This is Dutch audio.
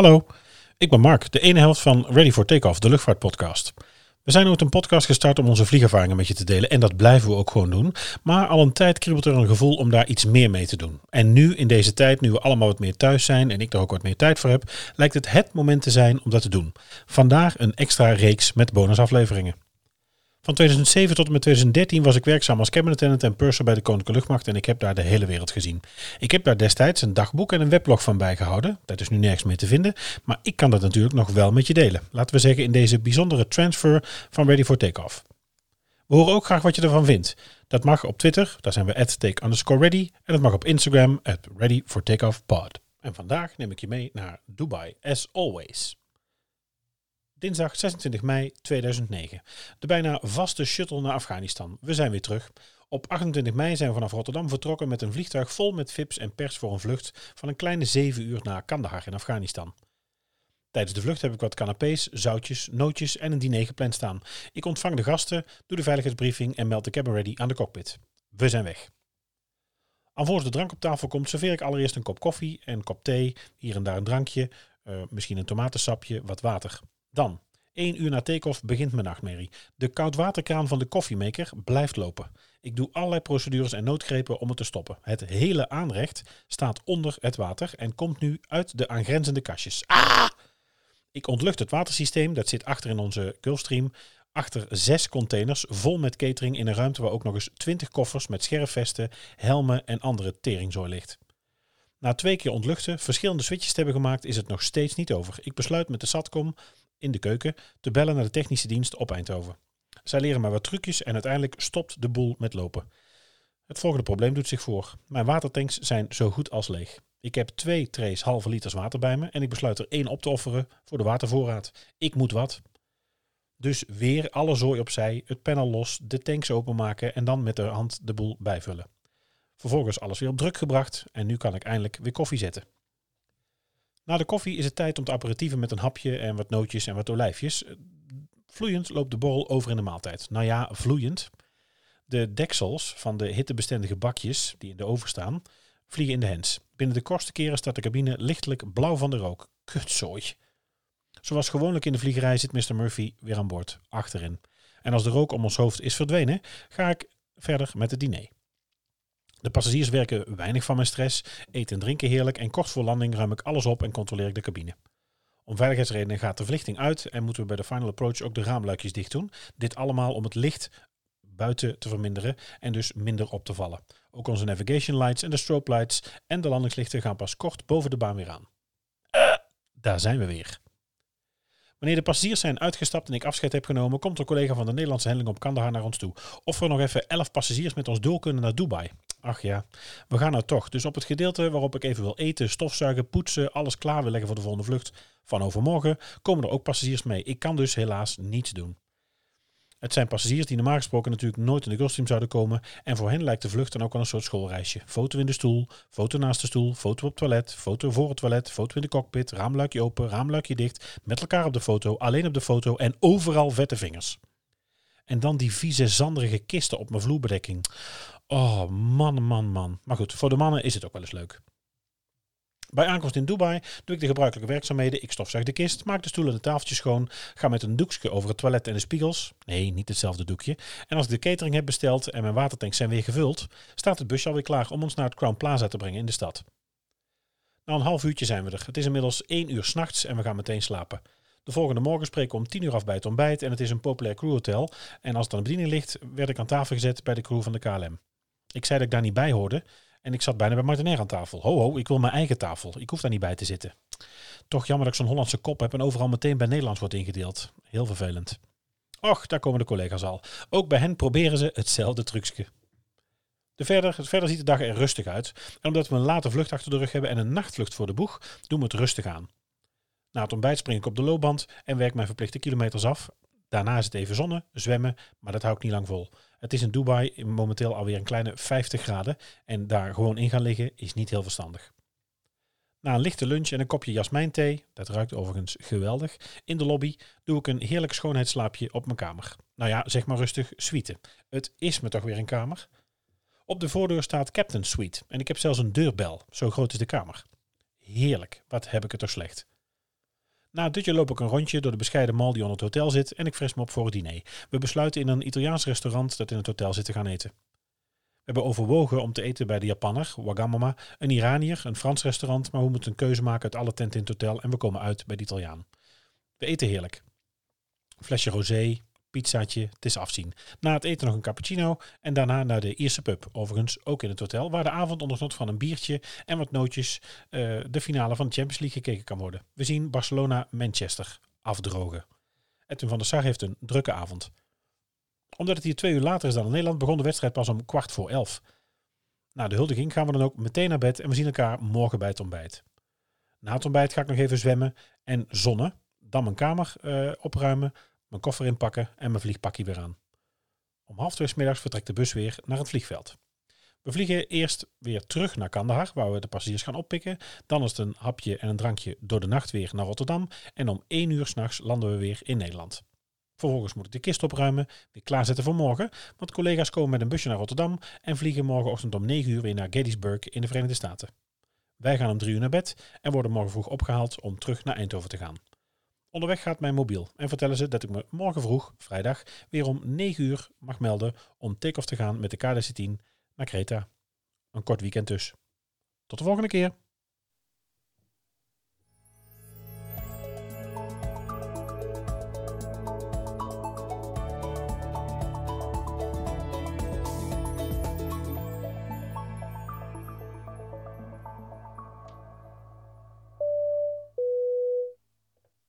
Hallo, ik ben Mark, de ene helft van Ready for Takeoff, de luchtvaartpodcast. We zijn ooit een podcast gestart om onze vliegervaringen met je te delen en dat blijven we ook gewoon doen. Maar al een tijd kriebelt er een gevoel om daar iets meer mee te doen. En nu in deze tijd, nu we allemaal wat meer thuis zijn en ik er ook wat meer tijd voor heb, lijkt het het moment te zijn om dat te doen. Vandaag een extra reeks met bonusafleveringen. Van 2007 tot en met 2013 was ik werkzaam als cabin attendant en purser bij de Koninklijke Luchtmacht en ik heb daar de hele wereld gezien. Ik heb daar destijds een dagboek en een weblog van bijgehouden. Dat is nu nergens meer te vinden, maar ik kan dat natuurlijk nog wel met je delen. Laten we zeggen in deze bijzondere transfer van Ready for Takeoff. We horen ook graag wat je ervan vindt. Dat mag op Twitter, daar zijn we at take underscore ready. En dat mag op Instagram, at ready for. En vandaag neem ik je mee naar Dubai, as always. Dinsdag 26 mei 2009. De bijna vaste shuttle naar Afghanistan. We zijn weer terug. Op 28 mei zijn we vanaf Rotterdam vertrokken met een vliegtuig vol met VIP's en pers voor een vlucht van een kleine 7 uur naar Kandahar in Afghanistan. Tijdens de vlucht heb ik wat canapés, zoutjes, nootjes en een diner gepland staan. Ik ontvang de gasten, doe de veiligheidsbriefing en meld de cabin ready aan de cockpit. We zijn weg. Alvorens de drank op tafel komt, serveer ik allereerst een kop koffie en een kop thee, hier en daar een drankje, uh, misschien een tomatensapje, wat water. Dan, één uur na take-off begint mijn nachtmerrie. De koudwaterkraan van de koffiemaker blijft lopen. Ik doe allerlei procedures en noodgrepen om het te stoppen. Het hele aanrecht staat onder het water en komt nu uit de aangrenzende kastjes. Ah! Ik ontlucht het watersysteem, dat zit achter in onze Gulfstream, achter zes containers vol met catering in een ruimte waar ook nog eens twintig koffers met scherfvesten, helmen en andere teringzooi ligt. Na twee keer ontluchten, verschillende switches te hebben gemaakt, is het nog steeds niet over. Ik besluit met de SATCOM in de keuken te bellen naar de technische dienst op Eindhoven. Zij leren mij wat trucjes en uiteindelijk stopt de boel met lopen. Het volgende probleem doet zich voor. Mijn watertanks zijn zo goed als leeg. Ik heb twee trays halve liters water bij me en ik besluit er één op te offeren voor de watervoorraad. Ik moet wat. Dus weer alle zooi opzij, het panel los, de tanks openmaken en dan met de hand de boel bijvullen. Vervolgens alles weer op druk gebracht en nu kan ik eindelijk weer koffie zetten. Na de koffie is het tijd om te aperitieven met een hapje en wat nootjes en wat olijfjes. Vloeiend loopt de borrel over in de maaltijd. Nou ja, vloeiend. De deksels van de hittebestendige bakjes die in de oven staan, vliegen in de hens. Binnen de kortste keren staat de cabine lichtelijk blauw van de rook. Kutzooi. Zoals gewoonlijk in de vliegerij zit Mr. Murphy weer aan boord, achterin. En als de rook om ons hoofd is verdwenen, ga ik verder met het diner. De passagiers werken weinig van mijn stress, eten en drinken heerlijk en kort voor landing ruim ik alles op en controleer ik de cabine. Om veiligheidsredenen gaat de verlichting uit en moeten we bij de final approach ook de raamluikjes dicht doen. Dit allemaal om het licht buiten te verminderen en dus minder op te vallen. Ook onze navigation lights en de strobe lights en de landingslichten gaan pas kort boven de baan weer aan. Uh, daar zijn we weer. Wanneer de passagiers zijn uitgestapt en ik afscheid heb genomen, komt een collega van de Nederlandse handeling op Kandahar naar ons toe. Of we nog even 11 passagiers met ons door kunnen naar Dubai. Ach ja, we gaan nou toch. Dus op het gedeelte waarop ik even wil eten, stofzuigen, poetsen, alles klaar wil leggen voor de volgende vlucht van overmorgen, komen er ook passagiers mee. Ik kan dus helaas niets doen. Het zijn passagiers die normaal gesproken natuurlijk nooit in de Gulfstream zouden komen. En voor hen lijkt de vlucht dan ook al een soort schoolreisje. Foto in de stoel, foto naast de stoel, foto op het toilet, foto voor het toilet, foto in de cockpit, raamluikje open, raamluikje dicht, met elkaar op de foto, alleen op de foto en overal vette vingers. En dan die vieze zanderige kisten op mijn vloerbedekking. Oh, man, man, man. Maar goed, voor de mannen is het ook wel eens leuk. Bij aankomst in Dubai doe ik de gebruikelijke werkzaamheden. Ik stofzuig de kist, maak de stoelen en de tafeltjes schoon, ga met een doekje over het toilet en de spiegels. Nee, niet hetzelfde doekje. En als ik de catering heb besteld en mijn watertanks zijn weer gevuld, staat het busje alweer klaar om ons naar het Crown Plaza te brengen in de stad. Na een half uurtje zijn we er. Het is inmiddels één uur s'nachts en we gaan meteen slapen. De volgende morgen spreken we om tien uur af bij het ontbijt en het is een populair crewhotel. En als het aan de bediening ligt, werd ik aan tafel gezet bij de crew van de KLM. Ik zei dat ik daar niet bij hoorde en ik zat bijna bij Martinair aan tafel. Ho ho, ik wil mijn eigen tafel. Ik hoef daar niet bij te zitten. Toch jammer dat ik zo'n Hollandse kop heb en overal meteen bij Nederlands wordt ingedeeld. Heel vervelend. Och, daar komen de collega's al. Ook bij hen proberen ze hetzelfde trucje. De verder, verder ziet de dag er rustig uit. En omdat we een late vlucht achter de rug hebben en een nachtvlucht voor de boeg, doen we het rustig aan. Na het ontbijt spring ik op de loopband en werk mijn verplichte kilometers af. Daarna is het even zonnen, zwemmen, maar dat hou ik niet lang vol. Het is in Dubai momenteel alweer een kleine 50 graden en daar gewoon in gaan liggen is niet heel verstandig. Na een lichte lunch en een kopje jasmijnthee, dat ruikt overigens geweldig, in de lobby doe ik een heerlijk schoonheidsslaapje op mijn kamer. Nou ja, zeg maar rustig, suite. Het is me toch weer een kamer. Op de voordeur staat Captain Suite en ik heb zelfs een deurbel, zo groot is de kamer. Heerlijk, wat heb ik het toch slecht. Na het dutje loop ik een rondje door de bescheiden mall die onder het hotel zit en ik fris me op voor het diner. We besluiten in een Italiaans restaurant dat in het hotel zit te gaan eten. We hebben overwogen om te eten bij de Japanner, Wagamama, een Iranier, een Frans restaurant, maar we moeten een keuze maken uit alle tenten in het hotel en we komen uit bij de Italiaan. We eten heerlijk. Flesje rosé, pizzaatje, het is afzien. Na het eten nog een cappuccino en daarna naar de Ierse pub, overigens ook in het hotel, waar de avond onder van een biertje en wat nootjes uh, de finale van de Champions League gekeken kan worden. We zien Barcelona-Manchester afdrogen. Edwin van der Sar heeft een drukke avond. Omdat het hier twee uur later is dan in Nederland, begon de wedstrijd pas om kwart voor elf. Na de huldiging gaan we dan ook meteen naar bed en we zien elkaar morgen bij het ontbijt. Na het ontbijt ga ik nog even zwemmen en zonnen, dan mijn kamer uh, opruimen, mijn koffer inpakken en mijn vliegpakje weer aan. Om half twee middags vertrekt de bus weer naar het vliegveld. We vliegen eerst weer terug naar Kandahar, waar we de passagiers gaan oppikken. Dan is het een hapje en een drankje door de nacht weer naar Rotterdam. En om 1 uur s'nachts landen we weer in Nederland. Vervolgens moet ik de kist opruimen, weer klaarzetten voor morgen. Want collega's komen met een busje naar Rotterdam en vliegen morgenochtend om 9 uur weer naar Gettysburg in de Verenigde Staten. Wij gaan om 3 uur naar bed en worden morgen vroeg opgehaald om terug naar Eindhoven te gaan. Onderweg gaat mijn mobiel en vertellen ze dat ik me morgen vroeg, vrijdag, weer om 9 uur mag melden om take-off te gaan met de KDC-10 naar Kreta. Een kort weekend dus. Tot de volgende keer.